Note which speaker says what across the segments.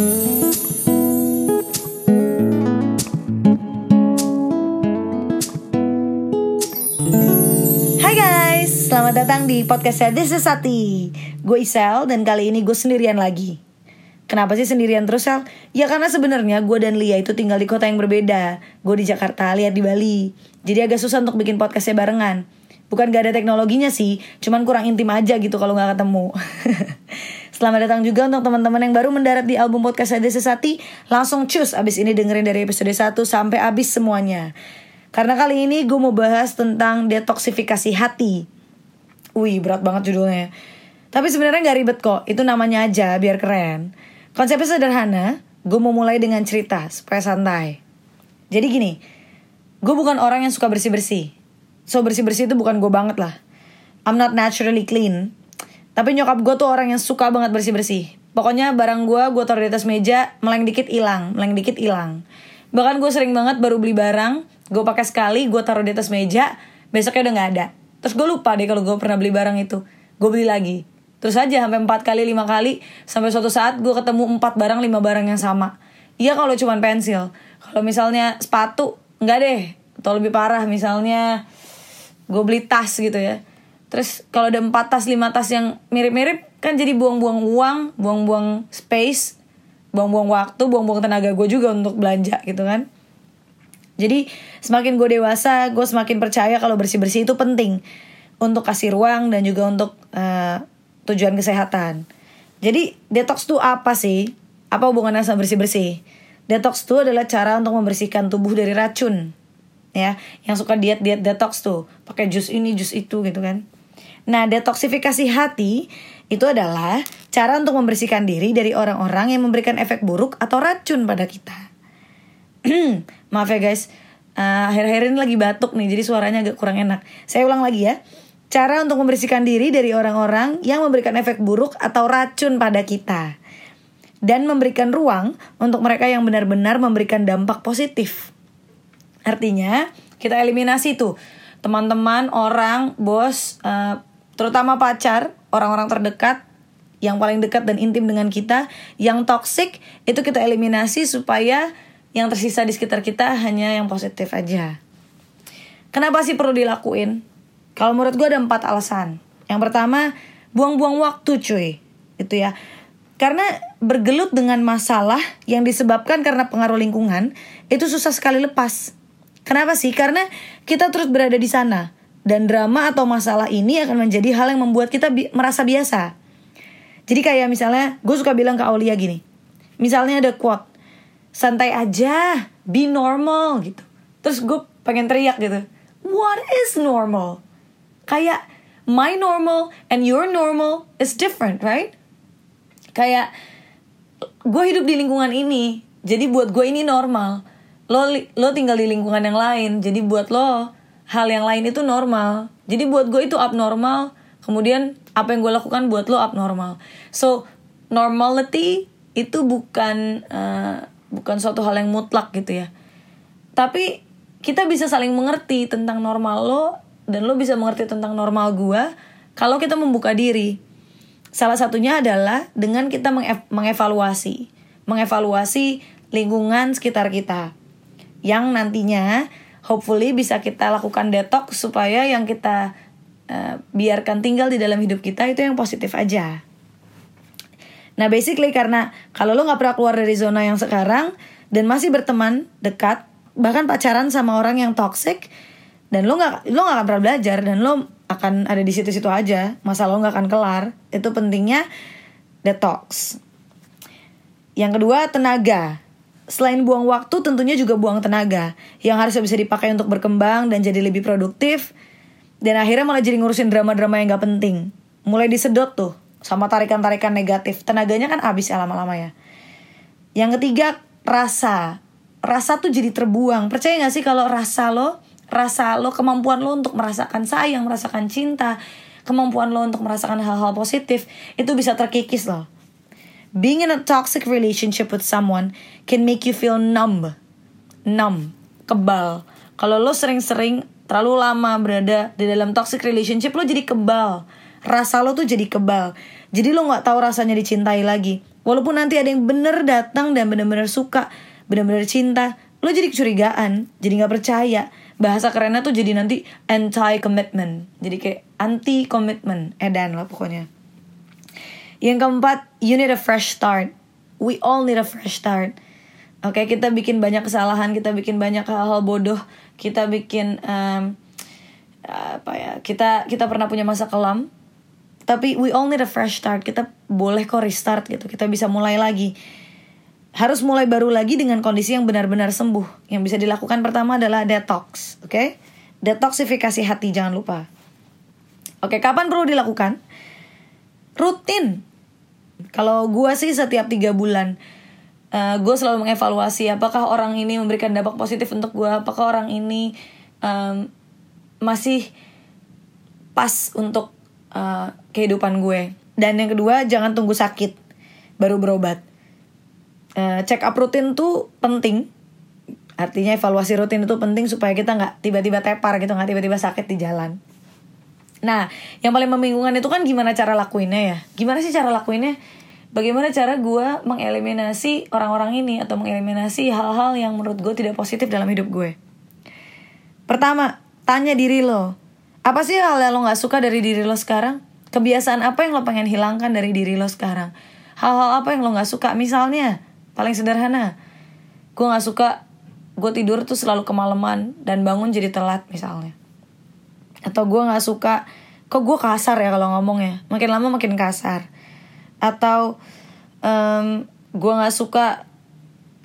Speaker 1: Hai guys, selamat datang di podcast saya This is Sati. Gue Isel dan kali ini gue sendirian lagi. Kenapa sih sendirian terus Sel? Ya karena sebenarnya gue dan Lia itu tinggal di kota yang berbeda. Gue di Jakarta, Lia di Bali. Jadi agak susah untuk bikin podcastnya barengan. Bukan gak ada teknologinya sih Cuman kurang intim aja gitu kalau gak ketemu Selamat datang juga untuk teman-teman yang baru mendarat di album podcast saya This is Sati Langsung cus abis ini dengerin dari episode 1 sampai abis semuanya karena kali ini gue mau bahas tentang detoksifikasi hati. Wih, berat banget judulnya. Tapi sebenarnya gak ribet kok, itu namanya aja biar keren. Konsepnya sederhana, gue mau mulai dengan cerita supaya santai. Jadi gini, gue bukan orang yang suka bersih-bersih. So bersih-bersih itu bukan gue banget lah. I'm not naturally clean. Tapi nyokap gue tuh orang yang suka banget bersih-bersih. Pokoknya barang gue, gue taruh di atas meja, meleng dikit hilang, meleng dikit hilang. Bahkan gue sering banget baru beli barang, gue pakai sekali gue taruh di atas meja besoknya udah nggak ada. Terus gue lupa deh kalau gue pernah beli barang itu. Gue beli lagi. Terus aja sampai empat kali lima kali sampai suatu saat gue ketemu empat barang lima barang yang sama. Iya kalau cuman pensil. Kalau misalnya sepatu nggak deh. Atau lebih parah misalnya gue beli tas gitu ya terus kalau ada empat tas lima tas yang mirip-mirip kan jadi buang-buang uang buang-buang space buang-buang waktu buang-buang tenaga gue juga untuk belanja gitu kan jadi semakin gue dewasa, gue semakin percaya kalau bersih-bersih itu penting untuk kasih ruang dan juga untuk uh, tujuan kesehatan. Jadi detox itu apa sih? Apa hubungannya sama bersih-bersih? Detox itu adalah cara untuk membersihkan tubuh dari racun. Ya, yang suka diet-diet detox tuh, pakai jus ini, jus itu gitu kan. Nah, detoksifikasi hati itu adalah cara untuk membersihkan diri dari orang-orang yang memberikan efek buruk atau racun pada kita. Maaf ya guys, uh, akhir-akhir ini lagi batuk nih, jadi suaranya agak kurang enak. Saya ulang lagi ya. Cara untuk membersihkan diri dari orang-orang yang memberikan efek buruk atau racun pada kita. Dan memberikan ruang untuk mereka yang benar-benar memberikan dampak positif. Artinya, kita eliminasi tuh teman-teman, orang, bos, uh, terutama pacar, orang-orang terdekat yang paling dekat dan intim dengan kita, yang toxic itu kita eliminasi supaya yang tersisa di sekitar kita hanya yang positif aja. Kenapa sih perlu dilakuin? Kalau menurut gue ada empat alasan. Yang pertama, buang-buang waktu cuy. Itu ya. Karena bergelut dengan masalah yang disebabkan karena pengaruh lingkungan, itu susah sekali lepas. Kenapa sih? Karena kita terus berada di sana. Dan drama atau masalah ini akan menjadi hal yang membuat kita bi merasa biasa. Jadi kayak misalnya, gue suka bilang ke Aulia gini. Misalnya ada quote, santai aja, be normal gitu. Terus gue pengen teriak gitu, what is normal? Kayak my normal and your normal is different, right? Kayak gue hidup di lingkungan ini, jadi buat gue ini normal. Lo lo tinggal di lingkungan yang lain, jadi buat lo hal yang lain itu normal. Jadi buat gue itu abnormal. Kemudian apa yang gue lakukan buat lo abnormal. So normality itu bukan uh, bukan suatu hal yang mutlak gitu ya tapi kita bisa saling mengerti tentang normal lo dan lo bisa mengerti tentang normal gua kalau kita membuka diri salah satunya adalah dengan kita mengevaluasi mengevaluasi lingkungan sekitar kita yang nantinya hopefully bisa kita lakukan detox supaya yang kita uh, biarkan tinggal di dalam hidup kita itu yang positif aja. Nah basically karena kalau lo nggak pernah keluar dari zona yang sekarang dan masih berteman dekat bahkan pacaran sama orang yang toxic dan lo nggak lo nggak akan pernah belajar dan lo akan ada di situ-situ aja masalah lo nggak akan kelar itu pentingnya detox. Yang kedua tenaga. Selain buang waktu tentunya juga buang tenaga yang harusnya bisa dipakai untuk berkembang dan jadi lebih produktif dan akhirnya malah jadi ngurusin drama-drama yang gak penting. Mulai disedot tuh sama tarikan-tarikan negatif. Tenaganya kan habis ya lama-lama ya. Yang ketiga, rasa. Rasa tuh jadi terbuang. Percaya gak sih kalau rasa lo, rasa lo, kemampuan lo untuk merasakan sayang, merasakan cinta, kemampuan lo untuk merasakan hal-hal positif, itu bisa terkikis loh. Being in a toxic relationship with someone can make you feel numb. Numb, kebal. Kalau lo sering-sering terlalu lama berada di dalam toxic relationship, lo jadi kebal rasa lo tuh jadi kebal jadi lo nggak tahu rasanya dicintai lagi Walaupun nanti ada yang bener datang dan bener-bener suka, bener-bener cinta, lo jadi kecurigaan, jadi nggak percaya. Bahasa kerennya tuh jadi nanti anti commitment, jadi kayak anti commitment, edan lah pokoknya. Yang keempat, you need a fresh start. We all need a fresh start. Oke, okay, kita bikin banyak kesalahan, kita bikin banyak hal-hal bodoh, kita bikin um, apa ya? Kita kita pernah punya masa kelam, tapi we all need a fresh start. Kita boleh kok restart gitu. Kita bisa mulai lagi. Harus mulai baru lagi dengan kondisi yang benar-benar sembuh. Yang bisa dilakukan pertama adalah detox, oke? Okay? Detoksifikasi hati jangan lupa. Oke, okay, kapan perlu dilakukan? Rutin, kalau gue sih setiap tiga bulan uh, eh, gue selalu mengevaluasi apakah orang ini memberikan dampak positif untuk gue, apakah orang ini um, masih pas untuk uh, kehidupan gue. Dan yang kedua jangan tunggu sakit baru berobat. Uh, check up rutin tuh penting. Artinya evaluasi rutin itu penting supaya kita nggak tiba-tiba tepar gitu, nggak tiba-tiba sakit di jalan. Nah, yang paling membingungkan itu kan gimana cara lakuinnya ya? Gimana sih cara lakuinnya? Bagaimana cara gue mengeliminasi orang-orang ini atau mengeliminasi hal-hal yang menurut gue tidak positif dalam hidup gue? Pertama, tanya diri lo, apa sih hal yang lo gak suka dari diri lo sekarang? Kebiasaan apa yang lo pengen hilangkan dari diri lo sekarang? Hal-hal apa yang lo gak suka? Misalnya, paling sederhana, gue gak suka gue tidur tuh selalu kemalaman dan bangun jadi telat misalnya atau gue nggak suka. Kok gue kasar ya kalau ngomong ya makin lama makin kasar. Atau um, gue nggak suka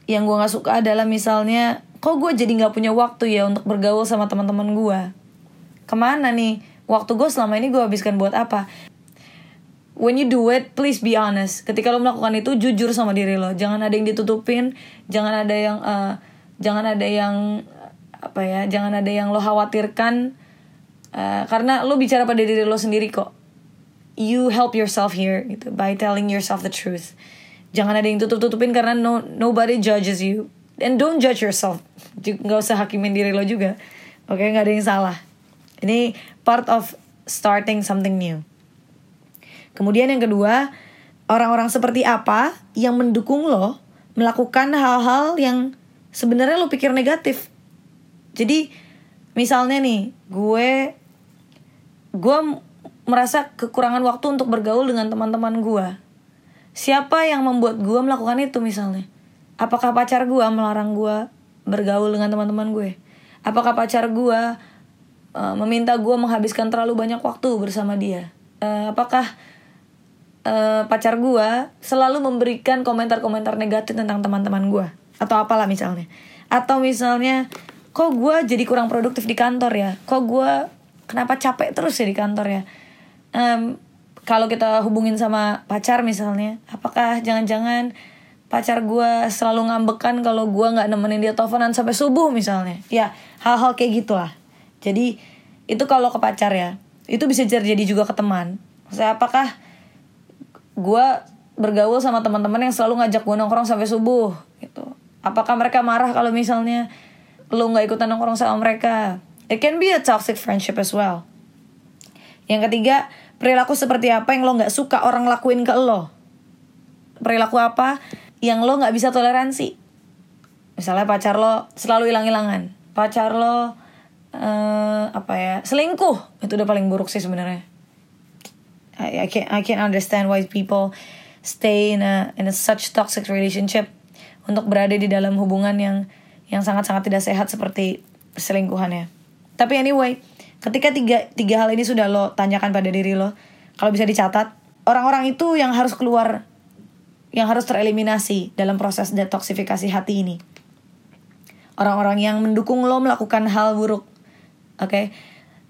Speaker 1: yang gue nggak suka adalah misalnya kok gue jadi nggak punya waktu ya untuk bergaul sama teman-teman gue ke mana nih? Waktu gue selama ini gue habiskan buat apa? When you do it please be honest. Ketika lo melakukan itu jujur sama diri lo. Jangan ada yang ditutupin jangan ada yang uh, jangan ada yang apa ya jangan ada yang lo khawatirkan Eh, karena lo bicara pada diri lo sendiri kok. You help yourself here gitu by telling yourself the truth. Jangan ada yang tutup tutupin karena no nobody judges you. And don't judge yourself. Nggak usah hakimin diri lo juga. Oke okay? nggak ada yang salah. Ini part of starting something new. Kemudian yang kedua orang-orang seperti apa yang mendukung lo melakukan hal-hal yang sebenarnya lo pikir negatif? Jadi misalnya nih gue gue merasa kekurangan waktu untuk bergaul dengan teman-teman gue siapa yang membuat gue melakukan itu misalnya? Apakah pacar gue melarang gue bergaul dengan teman-teman gue? Apakah pacar gue uh, meminta gue menghabiskan terlalu banyak waktu bersama dia? Uh, apakah uh, pacar gue selalu memberikan komentar-komentar negatif tentang teman-teman gue atau apalah misalnya? Atau misalnya kok gue jadi kurang produktif di kantor ya? Kok gue kenapa capek terus ya di kantor ya um, kalau kita hubungin sama pacar misalnya apakah jangan-jangan pacar gue selalu ngambekan kalau gue nggak nemenin dia teleponan sampai subuh misalnya? Ya hal-hal kayak gitulah. Jadi itu kalau ke pacar ya itu bisa terjadi juga ke teman. Saya apakah gue bergaul sama teman-teman yang selalu ngajak gue nongkrong sampai subuh gitu. Apakah mereka marah kalau misalnya lu nggak ikutan nongkrong sama mereka It can be a toxic friendship as well. Yang ketiga, perilaku seperti apa yang lo gak suka orang lakuin ke lo. Perilaku apa yang lo gak bisa toleransi. Misalnya pacar lo selalu hilang-hilangan. Pacar lo uh, apa ya selingkuh itu udah paling buruk sih sebenarnya. I, I can't I can't understand why people stay in a in a such toxic relationship untuk berada di dalam hubungan yang yang sangat-sangat tidak sehat seperti selingkuhannya. Tapi anyway, ketika tiga, tiga hal ini sudah lo tanyakan pada diri lo, kalau bisa dicatat, orang-orang itu yang harus keluar, yang harus tereliminasi dalam proses detoksifikasi hati ini. Orang-orang yang mendukung lo melakukan hal buruk. Oke, okay?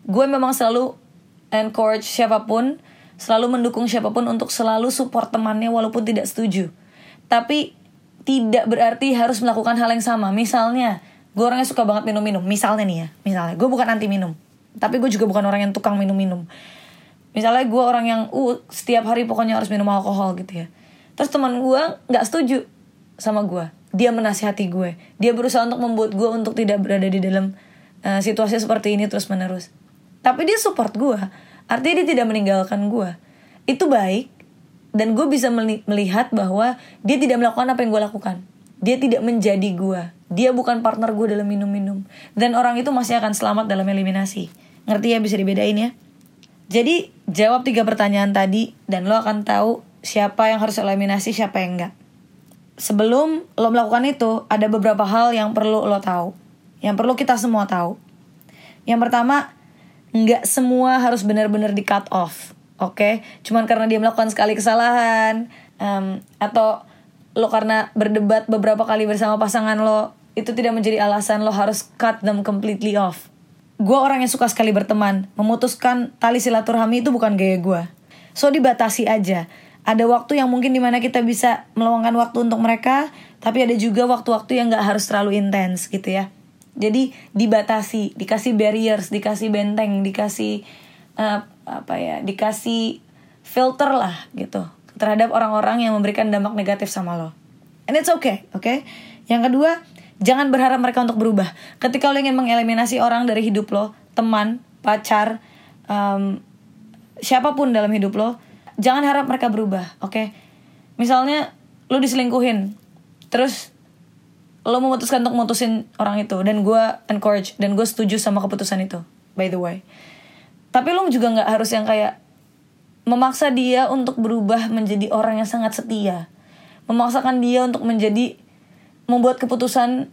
Speaker 1: gue memang selalu encourage siapa pun, selalu mendukung siapa pun untuk selalu support temannya walaupun tidak setuju. Tapi tidak berarti harus melakukan hal yang sama. Misalnya, gue orangnya suka banget minum-minum. Misalnya nih ya misalnya. Gue bukan anti minum tapi gue juga bukan orang yang tukang minum-minum. Misalnya gue orang yang uh setiap hari pokoknya harus minum alkohol gitu ya. Terus teman gue nggak setuju sama gue dia menasihati gue. Dia berusaha untuk membuat gue untuk tidak berada di dalam uh, situasi seperti ini terus menerus tapi dia support gue artinya dia tidak meninggalkan gue itu baik dan gue bisa melihat bahwa dia tidak melakukan apa yang gue lakukan dia tidak menjadi gue dia bukan partner gue dalam minum-minum. Dan orang itu masih akan selamat dalam eliminasi. Ngerti ya? Bisa dibedain ya? Jadi jawab tiga pertanyaan tadi dan lo akan tahu siapa yang harus eliminasi siapa yang enggak. Sebelum lo melakukan itu ada beberapa hal yang perlu lo tahu. Yang perlu kita semua tahu. Yang pertama nggak semua harus benar-benar di cut off oke? Okay? cuman karena dia melakukan sekali kesalahan um, atau lo karena berdebat beberapa kali bersama pasangan lo itu tidak menjadi alasan lo harus cut them completely off. Gue orang yang suka sekali berteman memutuskan tali silaturahmi itu bukan gaya gue so dibatasi aja. Ada waktu yang mungkin di mana kita bisa meluangkan waktu untuk mereka tapi ada juga waktu-waktu yang gak harus terlalu intens gitu ya. Jadi dibatasi dikasih barriers dikasih benteng dikasih uh, apa ya dikasih filter lah gitu terhadap orang-orang yang memberikan dampak negatif sama lo and it's okay oke okay? yang kedua jangan berharap mereka untuk berubah ketika lo ingin mengeliminasi orang dari hidup lo teman pacar um, siapa pun dalam hidup lo jangan harap mereka berubah oke okay? misalnya lo diselingkuhin terus lo memutuskan untuk mutusin orang itu dan gue encourage dan gue setuju sama keputusan itu by the way tapi lo juga nggak harus yang kayak memaksa dia untuk berubah menjadi orang yang sangat setia. Memaksakan dia untuk menjadi membuat keputusan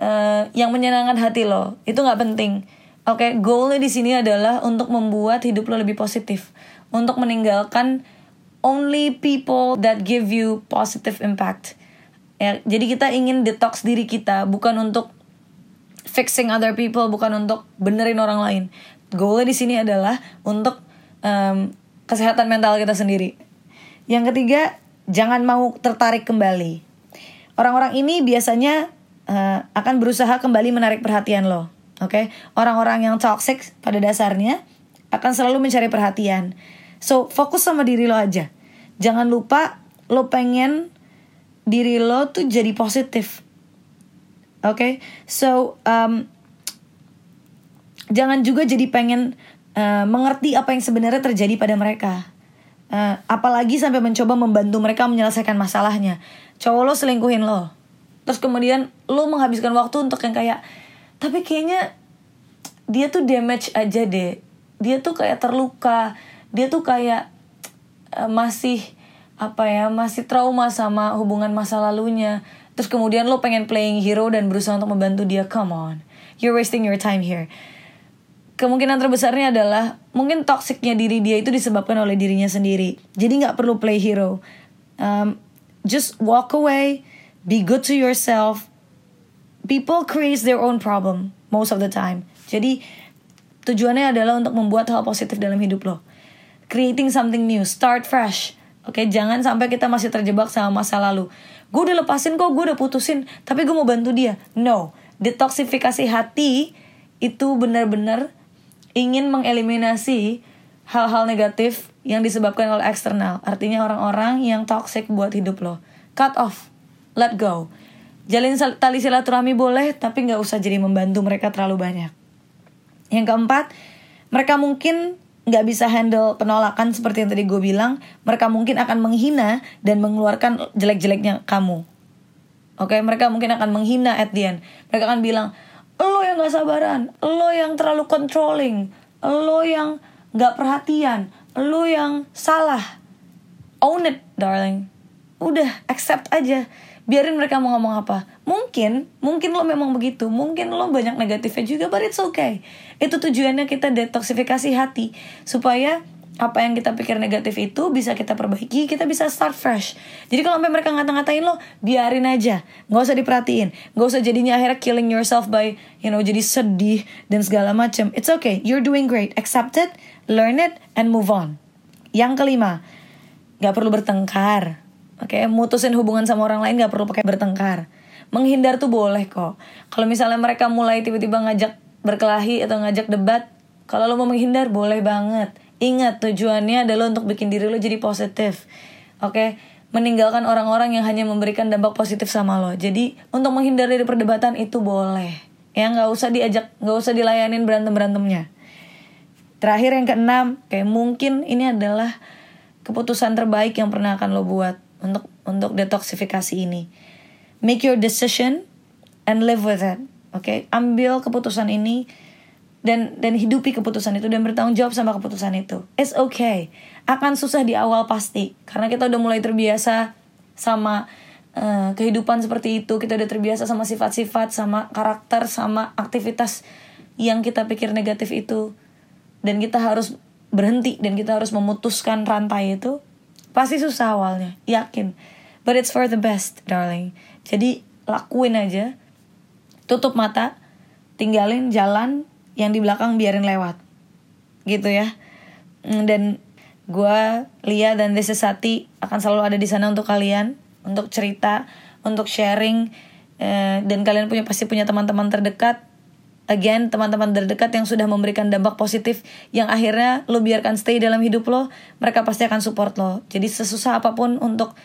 Speaker 1: uh, yang menyenangkan hati lo. Itu nggak penting. Oke okay, goalnya di sini adalah untuk membuat hidup lo lebih positif. Untuk meninggalkan only people that give you positive impact. Ya jadi kita ingin detox diri kita bukan untuk fixing other people bukan untuk benerin orang lain. Goalnya di sini adalah untuk um, kesehatan mental kita sendiri yang ketiga jangan mau tertarik kembali orang-orang ini biasanya uh, akan berusaha kembali menarik perhatian lo oke okay? orang-orang yang toxic pada dasarnya akan selalu mencari perhatian so fokus sama diri lo aja jangan lupa lo pengen diri lo tuh jadi positif oke okay? so um, jangan juga jadi pengen uh, mengerti apa yang sebenarnya terjadi pada mereka. Uh, apalagi sampai mencoba membantu mereka menyelesaikan masalahnya. Cowok lo selingkuhin lo. Terus kemudian lo menghabiskan waktu untuk yang kayak tapi kayaknya dia tuh damage aja deh. Dia tuh kayak terluka. Dia tuh kayak uh, masih apa ya masih trauma sama hubungan masa lalunya. Terus kemudian lo pengen playing hero dan berusaha untuk membantu dia. Come on. You're wasting your time here kemungkinan terbesarnya adalah mungkin toksiknya diri dia itu disebabkan oleh dirinya sendiri. Jadi nggak perlu play hero. Um, just walk away be good to yourself. People create their own problem most of the time. Jadi tujuannya adalah untuk membuat hal positif dalam hidup lo. Creating something new start fresh. Oke, okay, jangan sampai kita masih terjebak sama masa lalu. Gue udah lepasin kok, gue udah putusin, tapi gue mau bantu dia. No, detoksifikasi hati itu benar-benar ingin mengeliminasi hal-hal negatif yang disebabkan oleh eksternal. Artinya orang-orang yang toxic buat hidup lo. Cut off, let go. Jalin tali silaturahmi boleh, tapi nggak usah jadi membantu mereka terlalu banyak. Yang keempat, mereka mungkin nggak bisa handle penolakan seperti yang tadi gue bilang, mereka mungkin akan menghina dan mengeluarkan jelek-jeleknya kamu. Oke, okay? mereka mungkin akan menghina at. Mereka akan bilang, lo yang gak sabaran, lo yang terlalu controlling, lo yang gak perhatian, lo yang salah. Own it, darling. Udah, accept aja. Biarin mereka mau ngomong apa. Mungkin mungkin lo memang begitu. Mungkin lo banyak negatifnya juga but it's okay. Itu tujuannya kita detoksifikasi hati supaya apa yang kita pikir negatif itu bisa kita perbaiki, kita bisa start fresh. Jadi kalau sampai mereka ngata-ngatain lo, biarin aja, nggak usah diperhatiin, nggak usah jadinya akhirnya killing yourself by, you know, jadi sedih dan segala macam. It's okay, you're doing great, accept it, learn it, and move on. Yang kelima, nggak perlu bertengkar. Oke, okay? mutusin hubungan sama orang lain gak perlu pakai bertengkar. Menghindar tuh boleh kok. Kalau misalnya mereka mulai tiba-tiba ngajak berkelahi atau ngajak debat, kalau lo mau menghindar boleh banget. Ingat tujuannya adalah untuk bikin diri lo jadi positif. Oke, okay? meninggalkan orang-orang yang hanya memberikan dampak positif sama lo. Jadi untuk menghindar dari perdebatan itu boleh. Ya nggak usah diajak, nggak usah dilayanin berantem berantemnya. Terakhir yang keenam, kayak mungkin ini adalah keputusan terbaik yang pernah akan lo buat untuk untuk detoksifikasi ini. Make your decision and live with it. Oke, okay? ambil keputusan ini dan dan hidupi keputusan itu dan bertanggung jawab sama keputusan itu. It's okay. Akan susah di awal pasti karena kita udah mulai terbiasa sama uh, kehidupan seperti itu. Kita udah terbiasa sama sifat-sifat, sama karakter, sama aktivitas yang kita pikir negatif itu. Dan kita harus berhenti dan kita harus memutuskan rantai itu. Pasti susah awalnya, yakin. But it's for the best, darling. Jadi lakuin aja. Tutup mata, tinggalin jalan yang di belakang biarin lewat. Gitu ya. Mm, dan gue Lia dan Desesati akan selalu ada di sana untuk kalian untuk cerita untuk sharing eh, dan kalian punya pasti punya teman-teman terdekat. Again teman-teman terdekat yang sudah memberikan dampak positif yang akhirnya lo biarkan stay dalam hidup lo mereka pasti akan support lo. Jadi sesusah apa pun untuk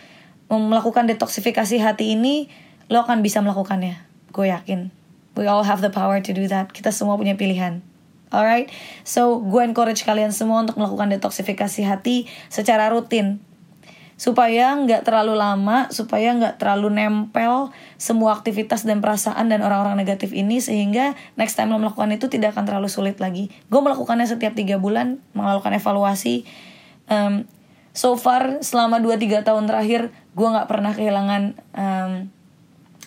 Speaker 1: melakukan detoksifikasi hati ini lo akan bisa melakukannya. Gue yakin We all have the power to do that. Kita semua punya pilihan. Alright, so gue encourage kalian semua untuk melakukan detoksifikasi hati secara rutin supaya nggak terlalu lama, supaya nggak terlalu nempel semua aktivitas dan perasaan dan orang-orang negatif ini sehingga next time lo melakukan itu tidak akan terlalu sulit lagi. Gue melakukannya setiap tiga bulan, melakukan evaluasi. Um, so far selama 2-3 tahun terakhir gue nggak pernah kehilangan um,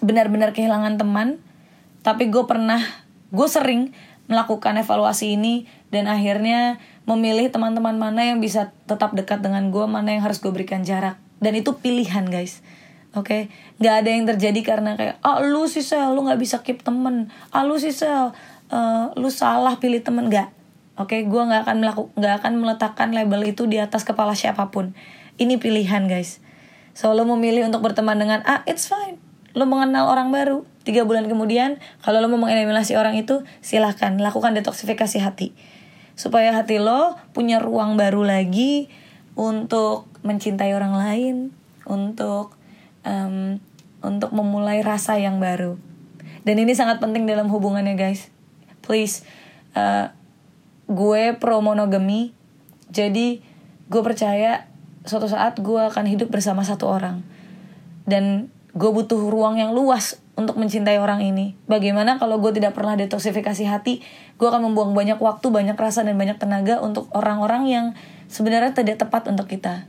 Speaker 1: benar-benar kehilangan teman tapi gue pernah gue sering melakukan evaluasi ini dan akhirnya memilih teman-teman mana yang bisa tetap dekat dengan gue mana yang harus gue berikan jarak. Dan itu pilihan guys. Oke? Okay? nggak ada yang terjadi karena kayak ah lu sih sel lu nggak bisa keep temen. Ah lu sih sel uh, lu salah pilih temen. Nggak. Oke? Okay? gue nggak akan melakukan nggak akan meletakkan label itu di atas kepala siapa pun. Ini pilihan guys. So memilih untuk berteman dengan ah it's fine lo mengenal orang baru tiga bulan kemudian kalau lo mau mengeliminasi orang itu silahkan lakukan detoksifikasi hati. Supaya hati lo punya ruang baru lagi untuk mencintai orang lain untuk um, untuk memulai rasa yang baru. Dan ini sangat penting dalam hubungannya guys. Please uh, gue pro monogami jadi gue percaya suatu saat gue akan hidup bersama satu orang. Dan gue butuh ruang yang luas untuk mencintai orang ini. Bagaimana kalau gue tidak pernah detoksifikasi hati, gue akan membuang banyak waktu, banyak rasa, dan banyak tenaga untuk orang-orang yang sebenarnya tidak tepat untuk kita.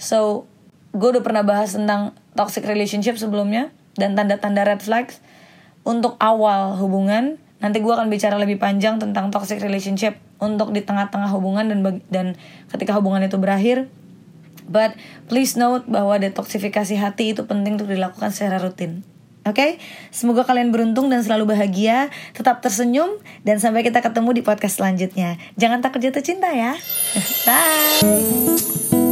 Speaker 1: So, gue udah pernah bahas tentang toxic relationship sebelumnya, dan tanda-tanda red flags. Untuk awal hubungan, nanti gue akan bicara lebih panjang tentang toxic relationship untuk di tengah-tengah hubungan dan dan ketika hubungan itu berakhir. But please note bahwa detoksifikasi hati itu penting untuk dilakukan secara rutin. Oke, okay? semoga kalian beruntung dan selalu bahagia, tetap tersenyum, dan sampai kita ketemu di podcast selanjutnya. Jangan takut jatuh cinta ya. Bye.